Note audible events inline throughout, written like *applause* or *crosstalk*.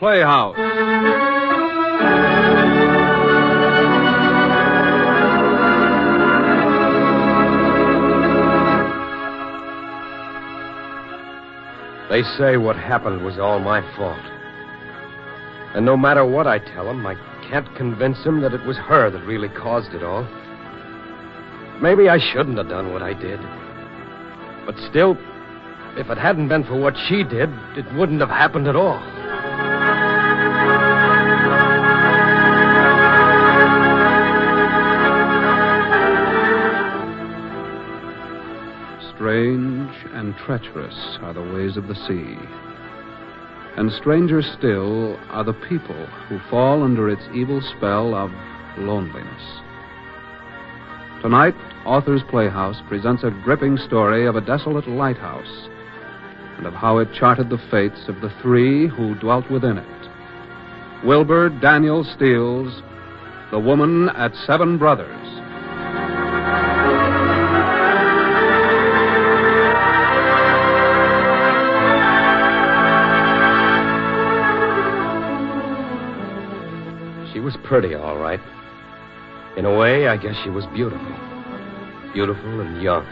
Playhouse. They say what happened was all my fault. And no matter what I tell them, I can't convince them that it was her that really caused it all. Maybe I shouldn't have done what I did. But still, if it hadn't been for what she did, it wouldn't have happened at all. Strange and treacherous are the ways of the sea. And stranger still are the people who fall under its evil spell of loneliness. Tonight, Author's Playhouse presents a gripping story of a desolate lighthouse and of how it charted the fates of the three who dwelt within it Wilbur Daniel Steele's The Woman at Seven Brothers. Pretty, all right. In a way, I guess she was beautiful. Beautiful and young.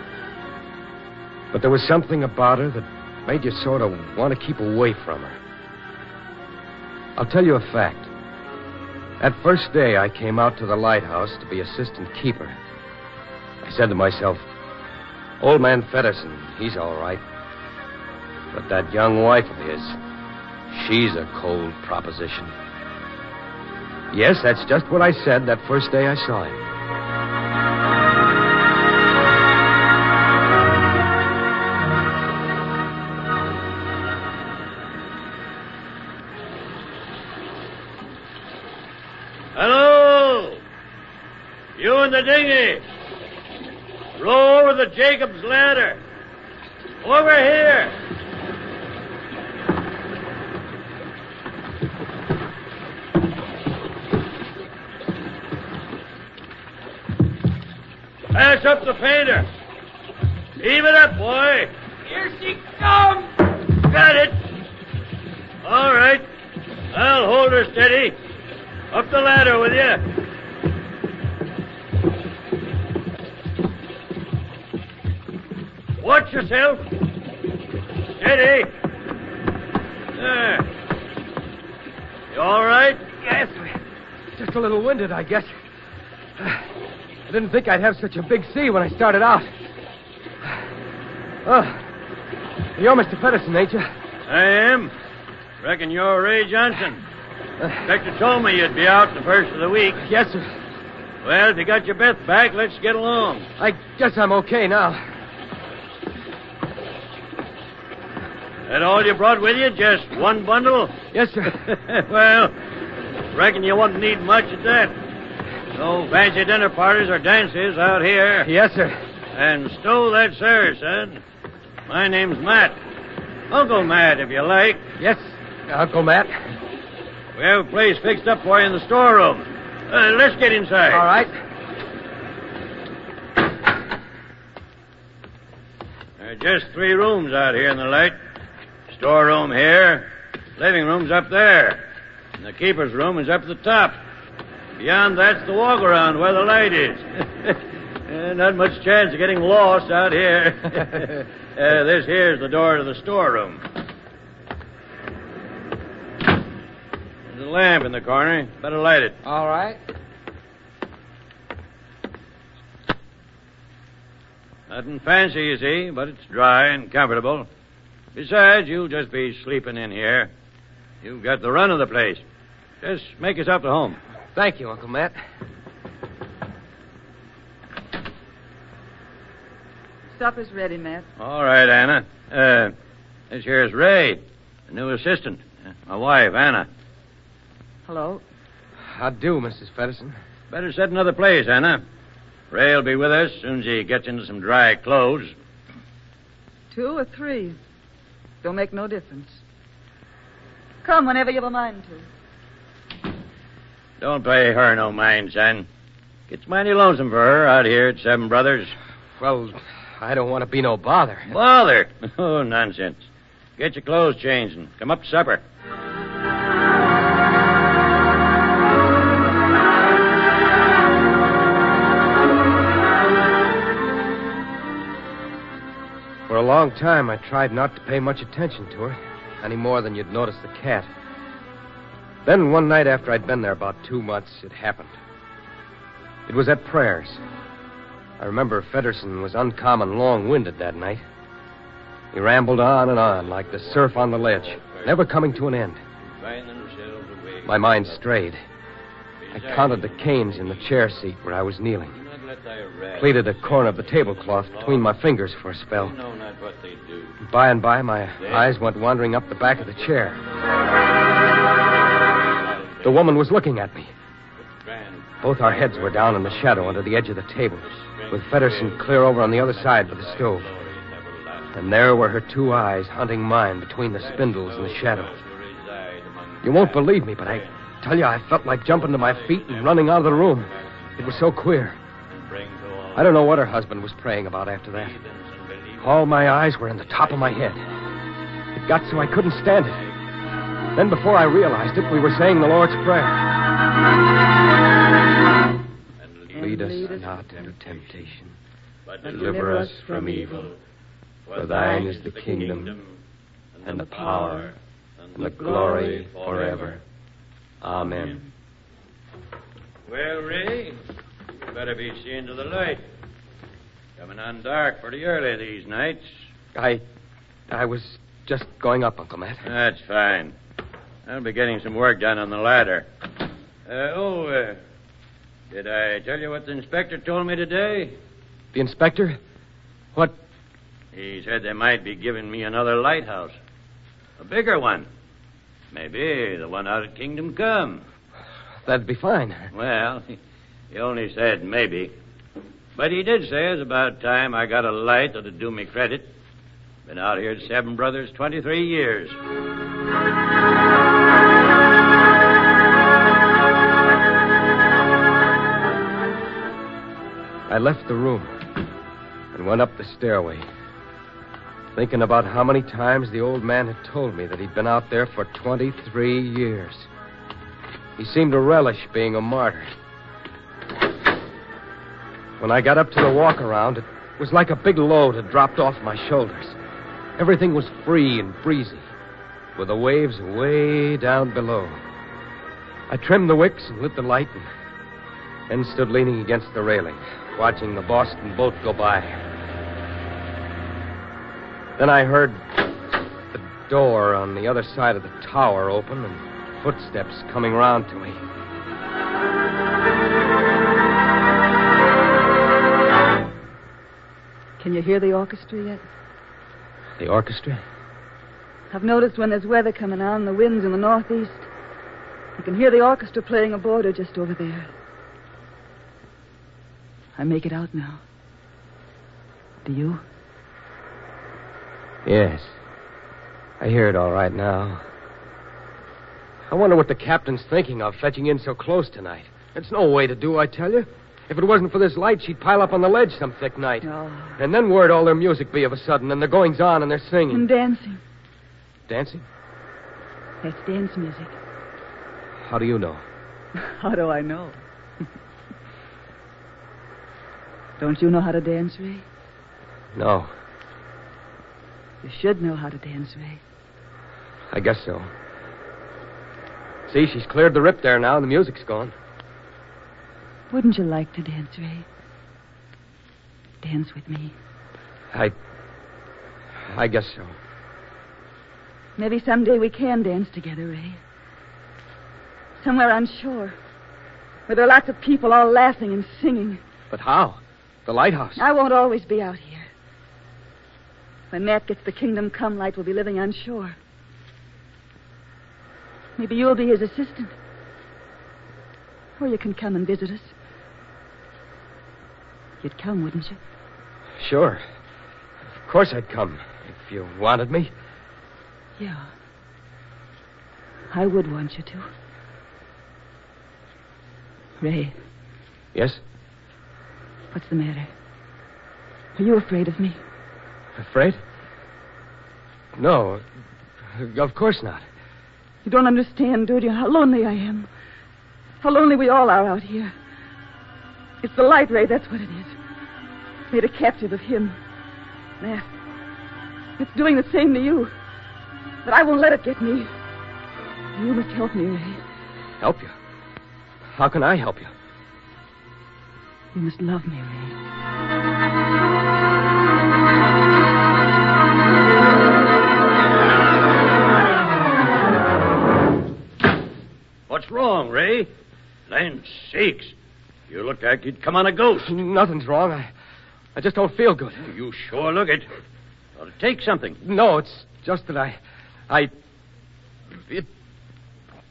But there was something about her that made you sort of want to keep away from her. I'll tell you a fact. That first day I came out to the lighthouse to be assistant keeper, I said to myself, Old man Fedderson, he's all right. But that young wife of his, she's a cold proposition. Yes, that's just what I said that first day I saw him. Hello! You in the dinghy. Row over the Jacob's ladder. Over here. Pass up the fader. Heave it up, boy. Here she comes. Got it. All right. I'll hold her steady. Up the ladder with you. Watch yourself. Steady. There. You all right? Yes, just a little winded, I guess. I didn't think I'd have such a big sea when I started out. Oh, you're Mr. Fedderson, ain't you? I am. Reckon you're Ray Johnson. Inspector told me you'd be out the first of the week. Yes, sir. Well, if you got your breath back, let's get along. I guess I'm okay now. That all you brought with you? Just one bundle? Yes, sir. *laughs* well, reckon you won't need much at that. No fancy dinner parties or dances out here. Yes, sir. And stow that, sir, son. My name's Matt. Uncle Matt, if you like. Yes, Uncle Matt. We have a place fixed up for you in the storeroom. Uh, let's get inside. All right. There are just three rooms out here in the light. Storeroom here, living room's up there, and the keeper's room is up at the top. Beyond that's the walk around where the light is. *laughs* Uh, not much chance of getting lost out here. *laughs* uh, this here's the door to the storeroom. There's a lamp in the corner. Better light it. All right. Nothing fancy, you see, but it's dry and comfortable. Besides, you'll just be sleeping in here. You've got the run of the place. Just make yourself at home. Thank you, Uncle Matt. Supper's ready, Matt. All right, Anna. Uh, this here's Ray, the new assistant. Uh, my wife, Anna. Hello. How do, Mrs. Fedderson? Better set another place, Anna. Ray'll be with us soon as he gets into some dry clothes. Two or three. Don't make no difference. Come whenever you've a mind to. Don't pay her no mind, son. It's mighty lonesome for her out here at Seven Brothers. Well, I don't want to be no bother. Bother? *laughs* Oh, nonsense. Get your clothes changed and come up to supper. For a long time, I tried not to pay much attention to her, any more than you'd notice the cat. Then one night after I'd been there about two months, it happened. It was at prayers. I remember Fedderson was uncommon long winded that night. He rambled on and on like the surf on the ledge, never coming to an end. My mind strayed. I counted the canes in the chair seat where I was kneeling. Pleated a corner of the tablecloth between my fingers for a spell. By and by, my eyes went wandering up the back of the chair. The woman was looking at me. Both our heads were down in the shadow under the edge of the table, with Fedderson clear over on the other side of the stove. And there were her two eyes hunting mine between the spindles in the shadow. You won't believe me, but I tell you, I felt like jumping to my feet and running out of the room. It was so queer. I don't know what her husband was praying about after that. All my eyes were in the top of my head. It got so I couldn't stand it. Then, before I realized it, we were saying the Lord's Prayer. Lead us not into temptation, but deliver us from evil. For thine is the kingdom, and the power, and the glory forever. Amen. Well, Ray, you better be seeing to the light. Coming on dark pretty early these nights. I. I was just going up, Uncle Matt. That's fine. I'll be getting some work done on the ladder. Uh, oh, uh, did I tell you what the inspector told me today? The inspector? What? He said they might be giving me another lighthouse. A bigger one. Maybe the one out at Kingdom Come. That'd be fine. Well, *laughs* he only said maybe. But he did say it's about time I got a light that'd do me credit. Been out here at Seven Brothers 23 years. I left the room and went up the stairway, thinking about how many times the old man had told me that he'd been out there for 23 years. He seemed to relish being a martyr. When I got up to the walk around, it was like a big load had dropped off my shoulders. Everything was free and breezy, with the waves way down below. I trimmed the wicks and lit the light and then stood leaning against the railing, watching the Boston boat go by. Then I heard the door on the other side of the tower open and footsteps coming round to me. Can you hear the orchestra yet? The orchestra? I've noticed when there's weather coming on, the wind's in the northeast. You can hear the orchestra playing a border just over there. I make it out now. Do you? Yes. I hear it all right now. I wonder what the captain's thinking of fetching in so close tonight. It's no way to do, I tell you. If it wasn't for this light, she'd pile up on the ledge some thick night. Oh. And then where'd all their music be of a sudden, and their goings on and their singing? And dancing. Dancing? That's dance music. How do you know? *laughs* How do I know? Don't you know how to dance, Ray? No. You should know how to dance, Ray. I guess so. See, she's cleared the rip there now, and the music's gone. Wouldn't you like to dance, Ray? Dance with me. I. I guess so. Maybe someday we can dance together, Ray. Somewhere on shore. Where there are lots of people all laughing and singing. But how? The lighthouse. I won't always be out here. When Matt gets the kingdom come light, we'll be living on shore. Maybe you'll be his assistant. Or you can come and visit us. You'd come, wouldn't you? Sure. Of course I'd come if you wanted me. Yeah. I would want you to. Ray, Yes? What's the matter? Are you afraid of me? Afraid? No. Of course not. You don't understand, do you? How lonely I am. How lonely we all are out here. It's the light ray, that's what it is. Made a captive of him. Matt. It's doing the same to you. But I won't let it get me. You must help me, Ray. Help you? How can I help you? You must love me, Ray. What's wrong, Ray? Land sakes. You look like you'd come on a ghost. Nothing's wrong. I, I just don't feel good. You sure look it. Ought to take something. No, it's just that I. I. It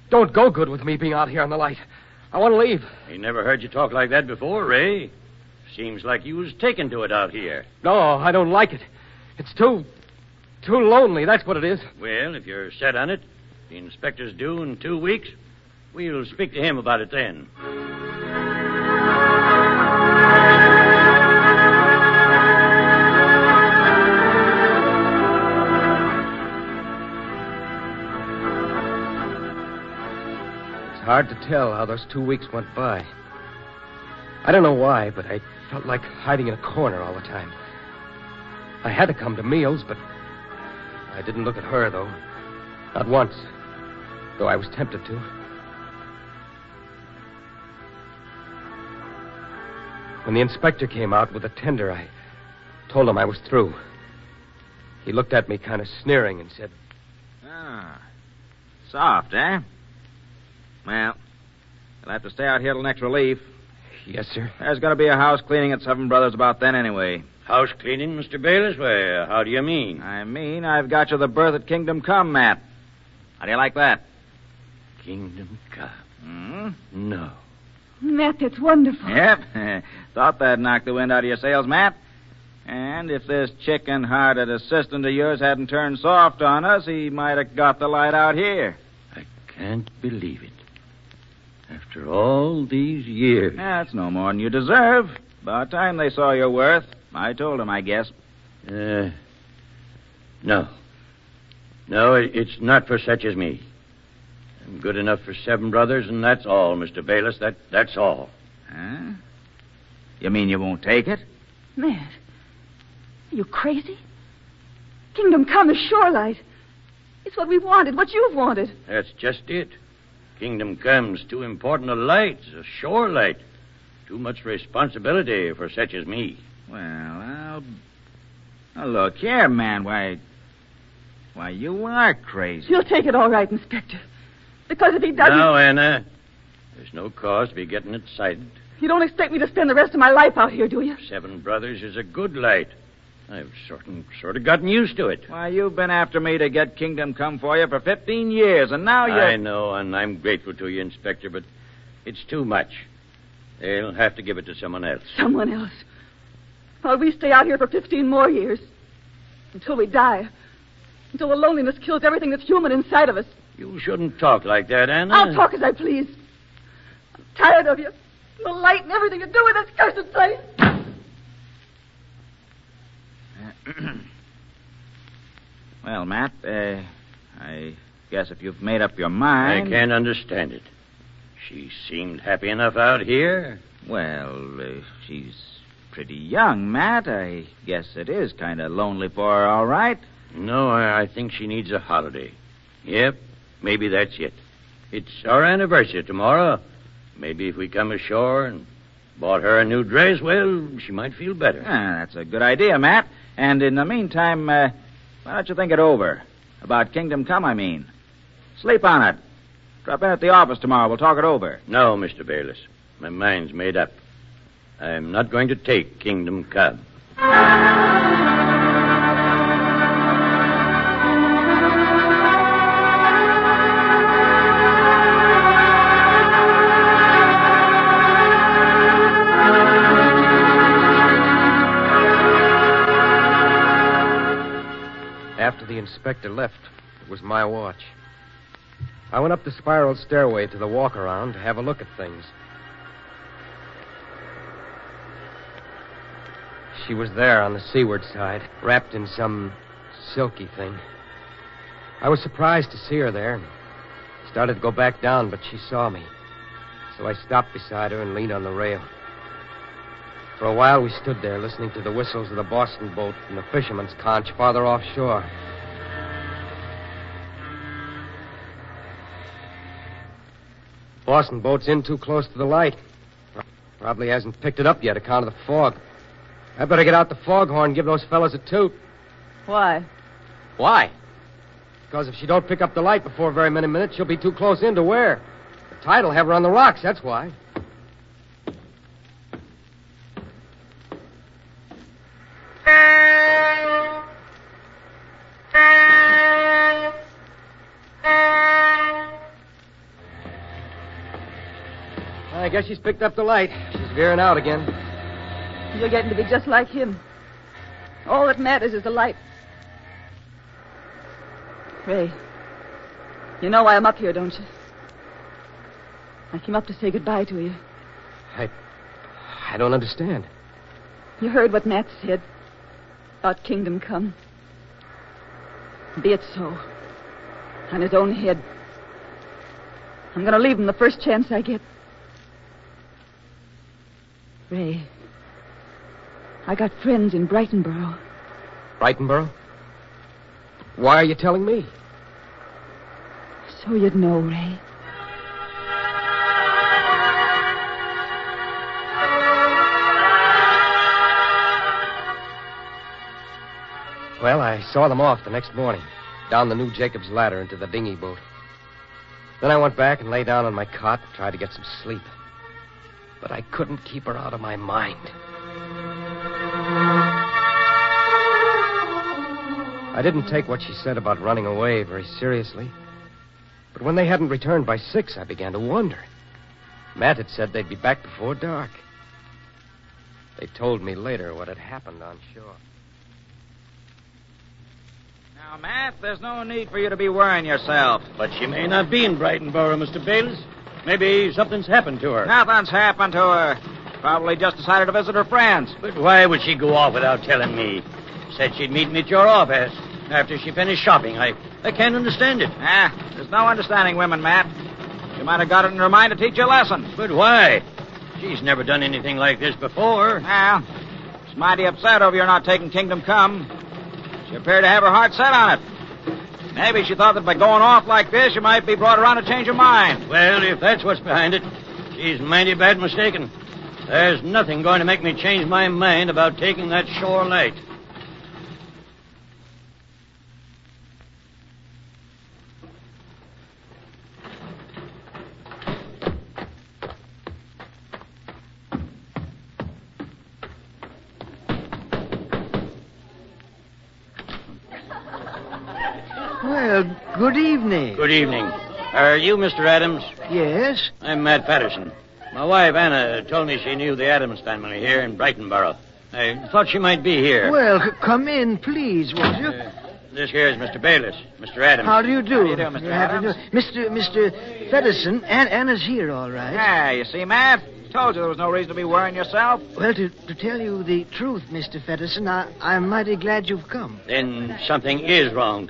don't go good with me being out here in the light. I want to leave. He never heard you talk like that before, Ray. Seems like you was taken to it out here. No, I don't like it. It's too. too lonely. That's what it is. Well, if you're set on it, the inspector's due in two weeks. We'll speak to him about it then. Hard to tell how those two weeks went by. I don't know why, but I felt like hiding in a corner all the time. I had to come to meals, but I didn't look at her, though. Not once, though I was tempted to. When the inspector came out with the tender, I told him I was through. He looked at me kind of sneering and said, Ah. Soft, eh? Well, you'll have to stay out here till next relief. Yes, sir. There's going to be a house cleaning at Seven Brothers about then anyway. House cleaning, Mr. Bayless? Well, how do you mean? I mean, I've got you the berth at Kingdom Come, Matt. How do you like that? Kingdom Come. Hmm? No. Matt, that's wonderful. Yep. *laughs* Thought that'd knock the wind out of your sails, Matt. And if this chicken-hearted assistant of yours hadn't turned soft on us, he might have got the light out here. I can't believe it. After all these years. That's no more than you deserve. About time they saw your worth. I told them, I guess. Uh, no. No, it's not for such as me. I'm good enough for seven brothers, and that's all, Mr. Bayless. That, that's all. Huh? You mean you won't take it? Matt, are you crazy? Kingdom Come is Shorelight. It's what we wanted, what you've wanted. That's just it. Kingdom Come's too important a light, a shore light. Too much responsibility for such as me. Well, I'll. Now, look here, man. Why. Why, you are crazy. You'll take it all right, Inspector. Because if he doesn't, No, Anna, there's no cause to be getting excited. you don't expect me to spend the rest of my life out here, do you? Seven Brothers is a good light. I've sort of, sort of gotten used to it. Why, you've been after me to get Kingdom Come for you for 15 years, and now you're. I know, and I'm grateful to you, Inspector, but it's too much. They'll have to give it to someone else. Someone else. While we stay out here for 15 more years. Until we die. Until the loneliness kills everything that's human inside of us. You shouldn't talk like that, Anna. I'll talk as I please. I'm tired of you. The light and everything to do with this cursed place. *clears throat* well, Matt, uh, I guess if you've made up your mind. I can't understand it. She seemed happy enough out here. Well, uh, she's pretty young, Matt. I guess it is kind of lonely for her, all right. No, I, I think she needs a holiday. Yep, maybe that's it. It's our anniversary tomorrow. Maybe if we come ashore and bought her a new dress, well, she might feel better. Ah, that's a good idea, Matt. And in the meantime, uh, why don't you think it over? About Kingdom Come, I mean. Sleep on it. Drop in at the office tomorrow. We'll talk it over. No, Mr. Bayless. My mind's made up. I'm not going to take Kingdom Come. Inspector left, it was my watch. I went up the spiral stairway to the walk around to have a look at things. She was there on the seaward side, wrapped in some silky thing. I was surprised to see her there and started to go back down, but she saw me. So I stopped beside her and leaned on the rail. For a while, we stood there listening to the whistles of the Boston boat and the fisherman's conch farther offshore. Boston boat's in too close to the light. Probably hasn't picked it up yet, account of the fog. I better get out the foghorn and give those fellas a toot. Why? Why? Because if she don't pick up the light before very many minutes, she'll be too close in to where? The tide will have her on the rocks, that's why. Guess she's picked up the light. She's veering out again. You're getting to be just like him. All that matters is the light. Ray, you know why I'm up here, don't you? I came up to say goodbye to you. I. I don't understand. You heard what Matt said about Kingdom Come. Be it so. On his own head. I'm going to leave him the first chance I get. Ray, I got friends in Brightonboro. Brightonboro? Why are you telling me? So you'd know, Ray. Well, I saw them off the next morning, down the new Jacob's ladder into the dinghy boat. Then I went back and lay down on my cot and tried to get some sleep. But I couldn't keep her out of my mind. I didn't take what she said about running away very seriously. But when they hadn't returned by six, I began to wonder. Matt had said they'd be back before dark. They told me later what had happened on shore. Now, Matt, there's no need for you to be worrying yourself. But she may not be in Brightonboro, Mr. Bayless. Maybe something's happened to her. Nothing's happened to her. Probably just decided to visit her friends. But why would she go off without telling me? Said she'd meet me at your office after she finished shopping. I, I can't understand it. Ah, there's no understanding women, Matt. She might have got it in her mind to teach you a lesson. But why? She's never done anything like this before. Well, she's mighty upset over your not taking Kingdom Come. She appeared to have her heart set on it. Maybe she thought that by going off like this, you might be brought around to change her mind. Well, if that's what's behind it, she's mighty bad mistaken. There's nothing going to make me change my mind about taking that shore light. Evening. Good evening. Are you Mr. Adams? Yes? I'm Matt Fedderson. My wife, Anna, told me she knew the Adams family here in Brightonboro. I thought she might be here. Well, c- come in, please, won't you? Uh, this here is Mr. Bayless, Mr. Adams. How do you do? How do you do, Mr. How do you do? Mr. Mr. Fedderson, An- Anna's here, all right. Ah, you see, Matt? Told you there was no reason to be worrying yourself. Well, to, to tell you the truth, Mr. Fedderson, I, I'm mighty glad you've come. Then something is wrong.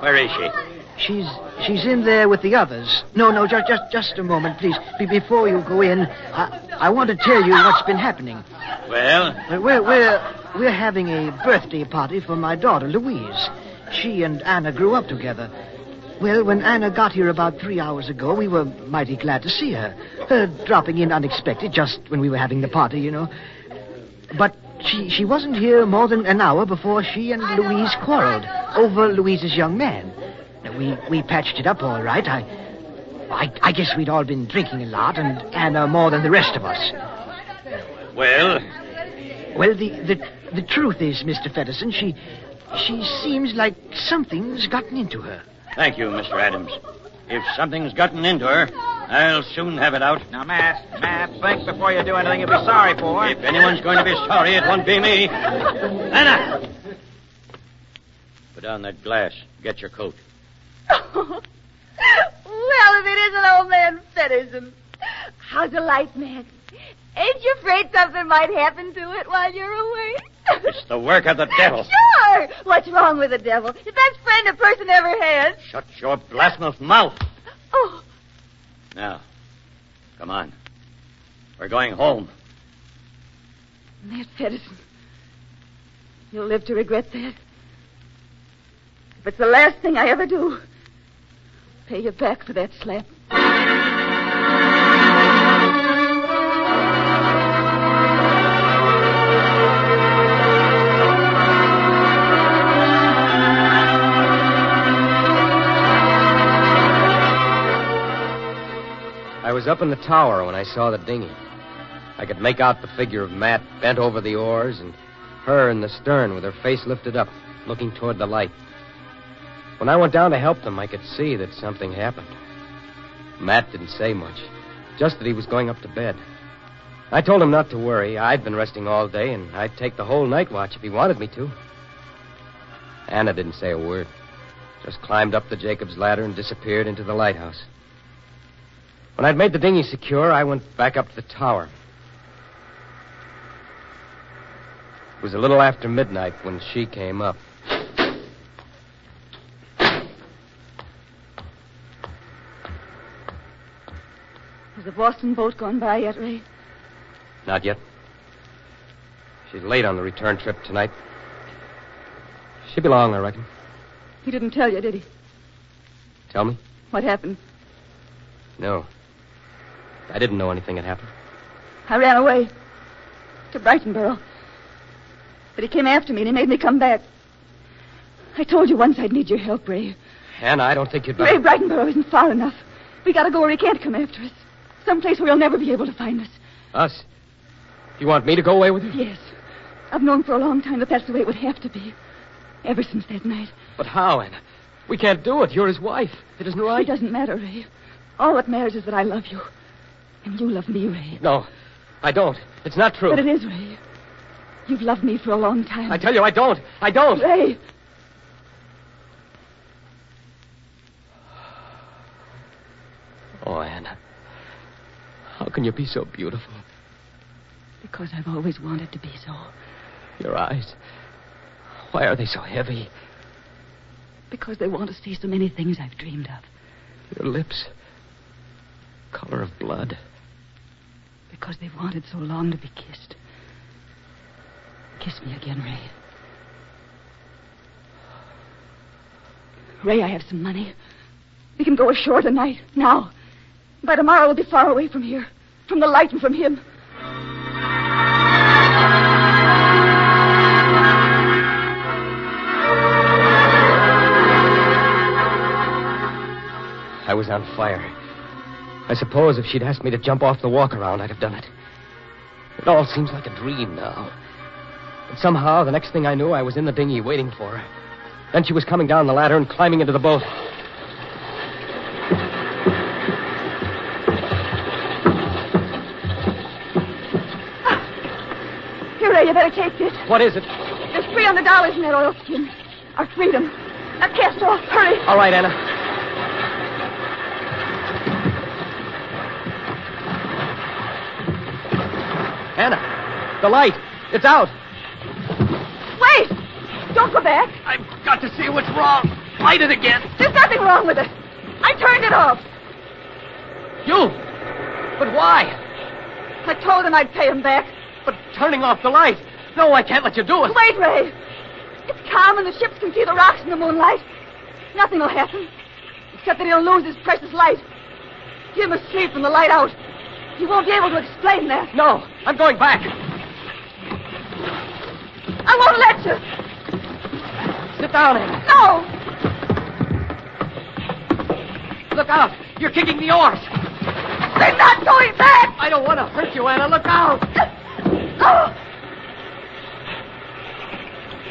Where is she? She's she's in there with the others. No, no, just just just a moment, please. Be- before you go in, I, I want to tell you what's been happening. Well, Uh, We're we're we're having a birthday party for my daughter Louise. She and Anna grew up together. Well, when Anna got here about three hours ago, we were mighty glad to see her. Her dropping in unexpected just when we were having the party, you know. But she she wasn't here more than an hour before she and Louise quarreled over Louise's young man. Now, we we patched it up all right. I I, I guess we'd all been drinking a lot, and Anna uh, more than the rest of us. well, Well, the, the the truth is, Mr. Fedderson, she she seems like something's gotten into her. thank you, Mr. Adams. If something's gotten into her, I'll soon have it out. Now, Matt, Matt, think before you do anything you'll be sorry for. If anyone's going to be sorry, it won't be me. Anna! Put down that glass. Get your coat. *laughs* well, if it isn't old man Fedderson. How's the light, man? Ain't you afraid something might happen to it while you're away? *laughs* It's the work of the devil. Sure. What's wrong with the devil? The best friend a person ever had. Shut your blasphemous mouth. Oh, Now, come on. We're going home. Ned Pedersen. You'll live to regret that. If it's the last thing I ever do, pay you back for that slap. I was up in the tower when I saw the dinghy. I could make out the figure of Matt bent over the oars and her in the stern with her face lifted up, looking toward the light. When I went down to help them, I could see that something happened. Matt didn't say much, just that he was going up to bed. I told him not to worry. I'd been resting all day, and I'd take the whole night watch if he wanted me to. Anna didn't say a word, just climbed up the Jacob's ladder and disappeared into the lighthouse. When I'd made the dinghy secure, I went back up to the tower. It was a little after midnight when she came up. Has the Boston boat gone by yet, Ray? Not yet. She's late on the return trip tonight. She'll be long, I reckon. He didn't tell you, did he? Tell me? What happened? No. I didn't know anything had happened. I ran away to Brightonboro. But he came after me and he made me come back. I told you once I'd need your help, Ray. Anna, I don't think you'd Ray, better. Brightonboro isn't far enough. We gotta go where he can't come after us. Someplace where he'll never be able to find us. Us? You want me to go away with you? Yes. I've known for a long time that that's the way it would have to be. Ever since that night. But how, Anna? We can't do it. You're his wife. It isn't right. It doesn't matter, Ray. All that matters is that I love you. And you love me, Ray. No, I don't. It's not true. But it is, Ray. You've loved me for a long time. I tell you, I don't. I don't. Ray. Oh, Anna. How can you be so beautiful? Because I've always wanted to be so. Your eyes. Why are they so heavy? Because they want to see so many things I've dreamed of. Your lips. Color of blood. Because they've wanted so long to be kissed. Kiss me again, Ray. Ray, I have some money. We can go ashore tonight, now. By tomorrow, we'll be far away from here, from the light and from him. I was on fire. I suppose if she'd asked me to jump off the walk around, I'd have done it. It all seems like a dream now. But somehow, the next thing I knew, I was in the dinghy waiting for her. Then she was coming down the ladder and climbing into the boat. You better take this. What is it? There's $300 in that oilskin. Our freedom. Now cast off. Hurry. All right, Anna. Anna, the light. It's out. Wait! Don't go back. I've got to see what's wrong. Light it again. There's nothing wrong with it. I turned it off. You. But why? I told him I'd pay him back. Turning off the light. No, I can't let you do it. Wait, Ray. It's calm and the ships can see the rocks in the moonlight. Nothing will happen. Except that he'll lose his precious light. He must sleep from the light out. He won't be able to explain that. No, I'm going back. I won't let you. Sit down, Anna. No! Look out. You're kicking the oars. They're not going back! I don't want to hurt you, Anna. Look out. *laughs*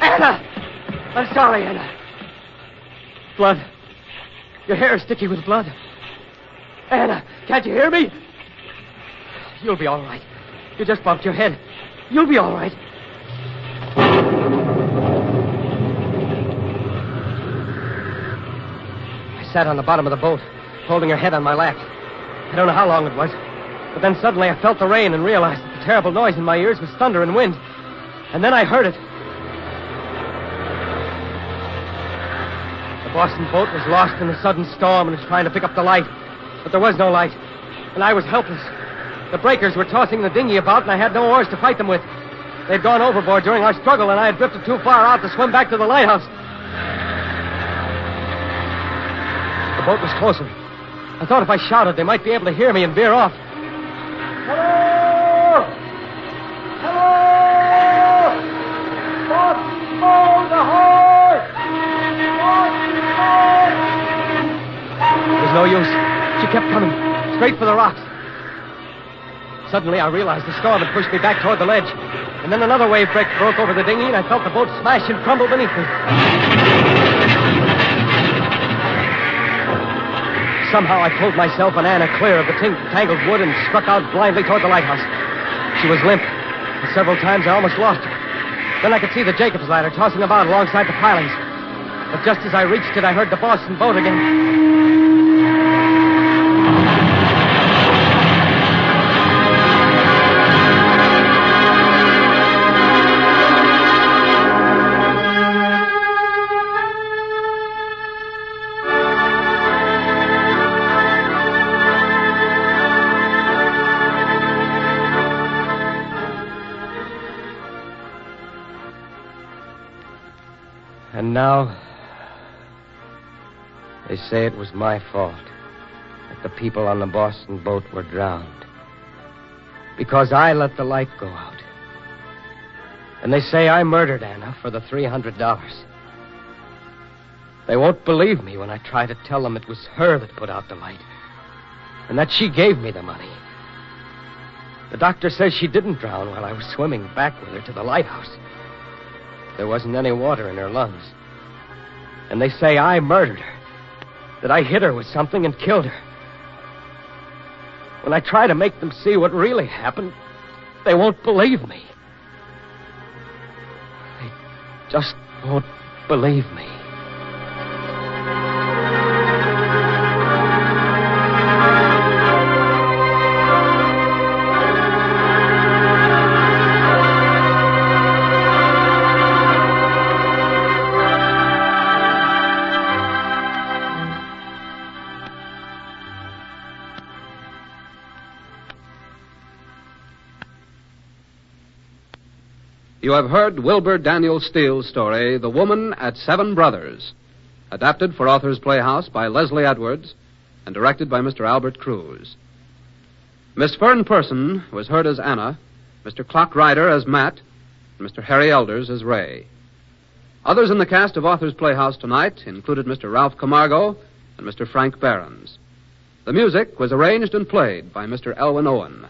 Anna! I'm sorry, Anna. Blood. Your hair is sticky with blood. Anna, can't you hear me? You'll be all right. You just bumped your head. You'll be all right. I sat on the bottom of the boat, holding her head on my lap. I don't know how long it was, but then suddenly I felt the rain and realized the terrible noise in my ears was thunder and wind. And then I heard it. The Boston boat was lost in a sudden storm and was trying to pick up the light. But there was no light, and I was helpless. The breakers were tossing the dinghy about, and I had no oars to fight them with. They'd gone overboard during our struggle, and I had drifted too far out to swim back to the lighthouse. The boat was closer. I thought if I shouted, they might be able to hear me and veer off. Kept coming, straight for the rocks. Suddenly, I realized the storm had pushed me back toward the ledge. And then another wave break broke over the dinghy, and I felt the boat smash and crumble beneath me. Somehow I pulled myself and Anna clear of the tangled wood and struck out blindly toward the lighthouse. She was limp, and several times I almost lost her. Then I could see the Jacob's ladder tossing about alongside the pilings. But just as I reached it, I heard the Boston boat again. Say it was my fault that the people on the Boston boat were drowned. Because I let the light go out. And they say I murdered Anna for the $300. They won't believe me when I try to tell them it was her that put out the light. And that she gave me the money. The doctor says she didn't drown while I was swimming back with her to the lighthouse. There wasn't any water in her lungs. And they say I murdered her. That I hit her with something and killed her. When I try to make them see what really happened, they won't believe me. They just won't believe me. You have heard Wilbur Daniel Steele's story, The Woman at Seven Brothers, adapted for Authors Playhouse by Leslie Edwards and directed by Mr. Albert Cruz. Miss Fern Person was heard as Anna, Mr. Klock Ryder as Matt, and Mr. Harry Elders as Ray. Others in the cast of Authors Playhouse tonight included Mr. Ralph Camargo and Mr. Frank Behrens. The music was arranged and played by Mr. Elwin Owen.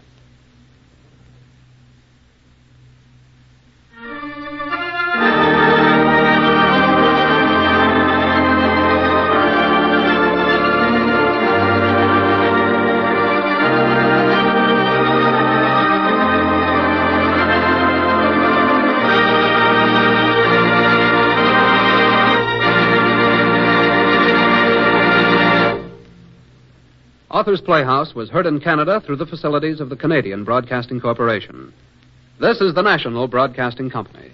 Authors Playhouse was heard in Canada through the facilities of the Canadian Broadcasting Corporation. This is the National Broadcasting Company.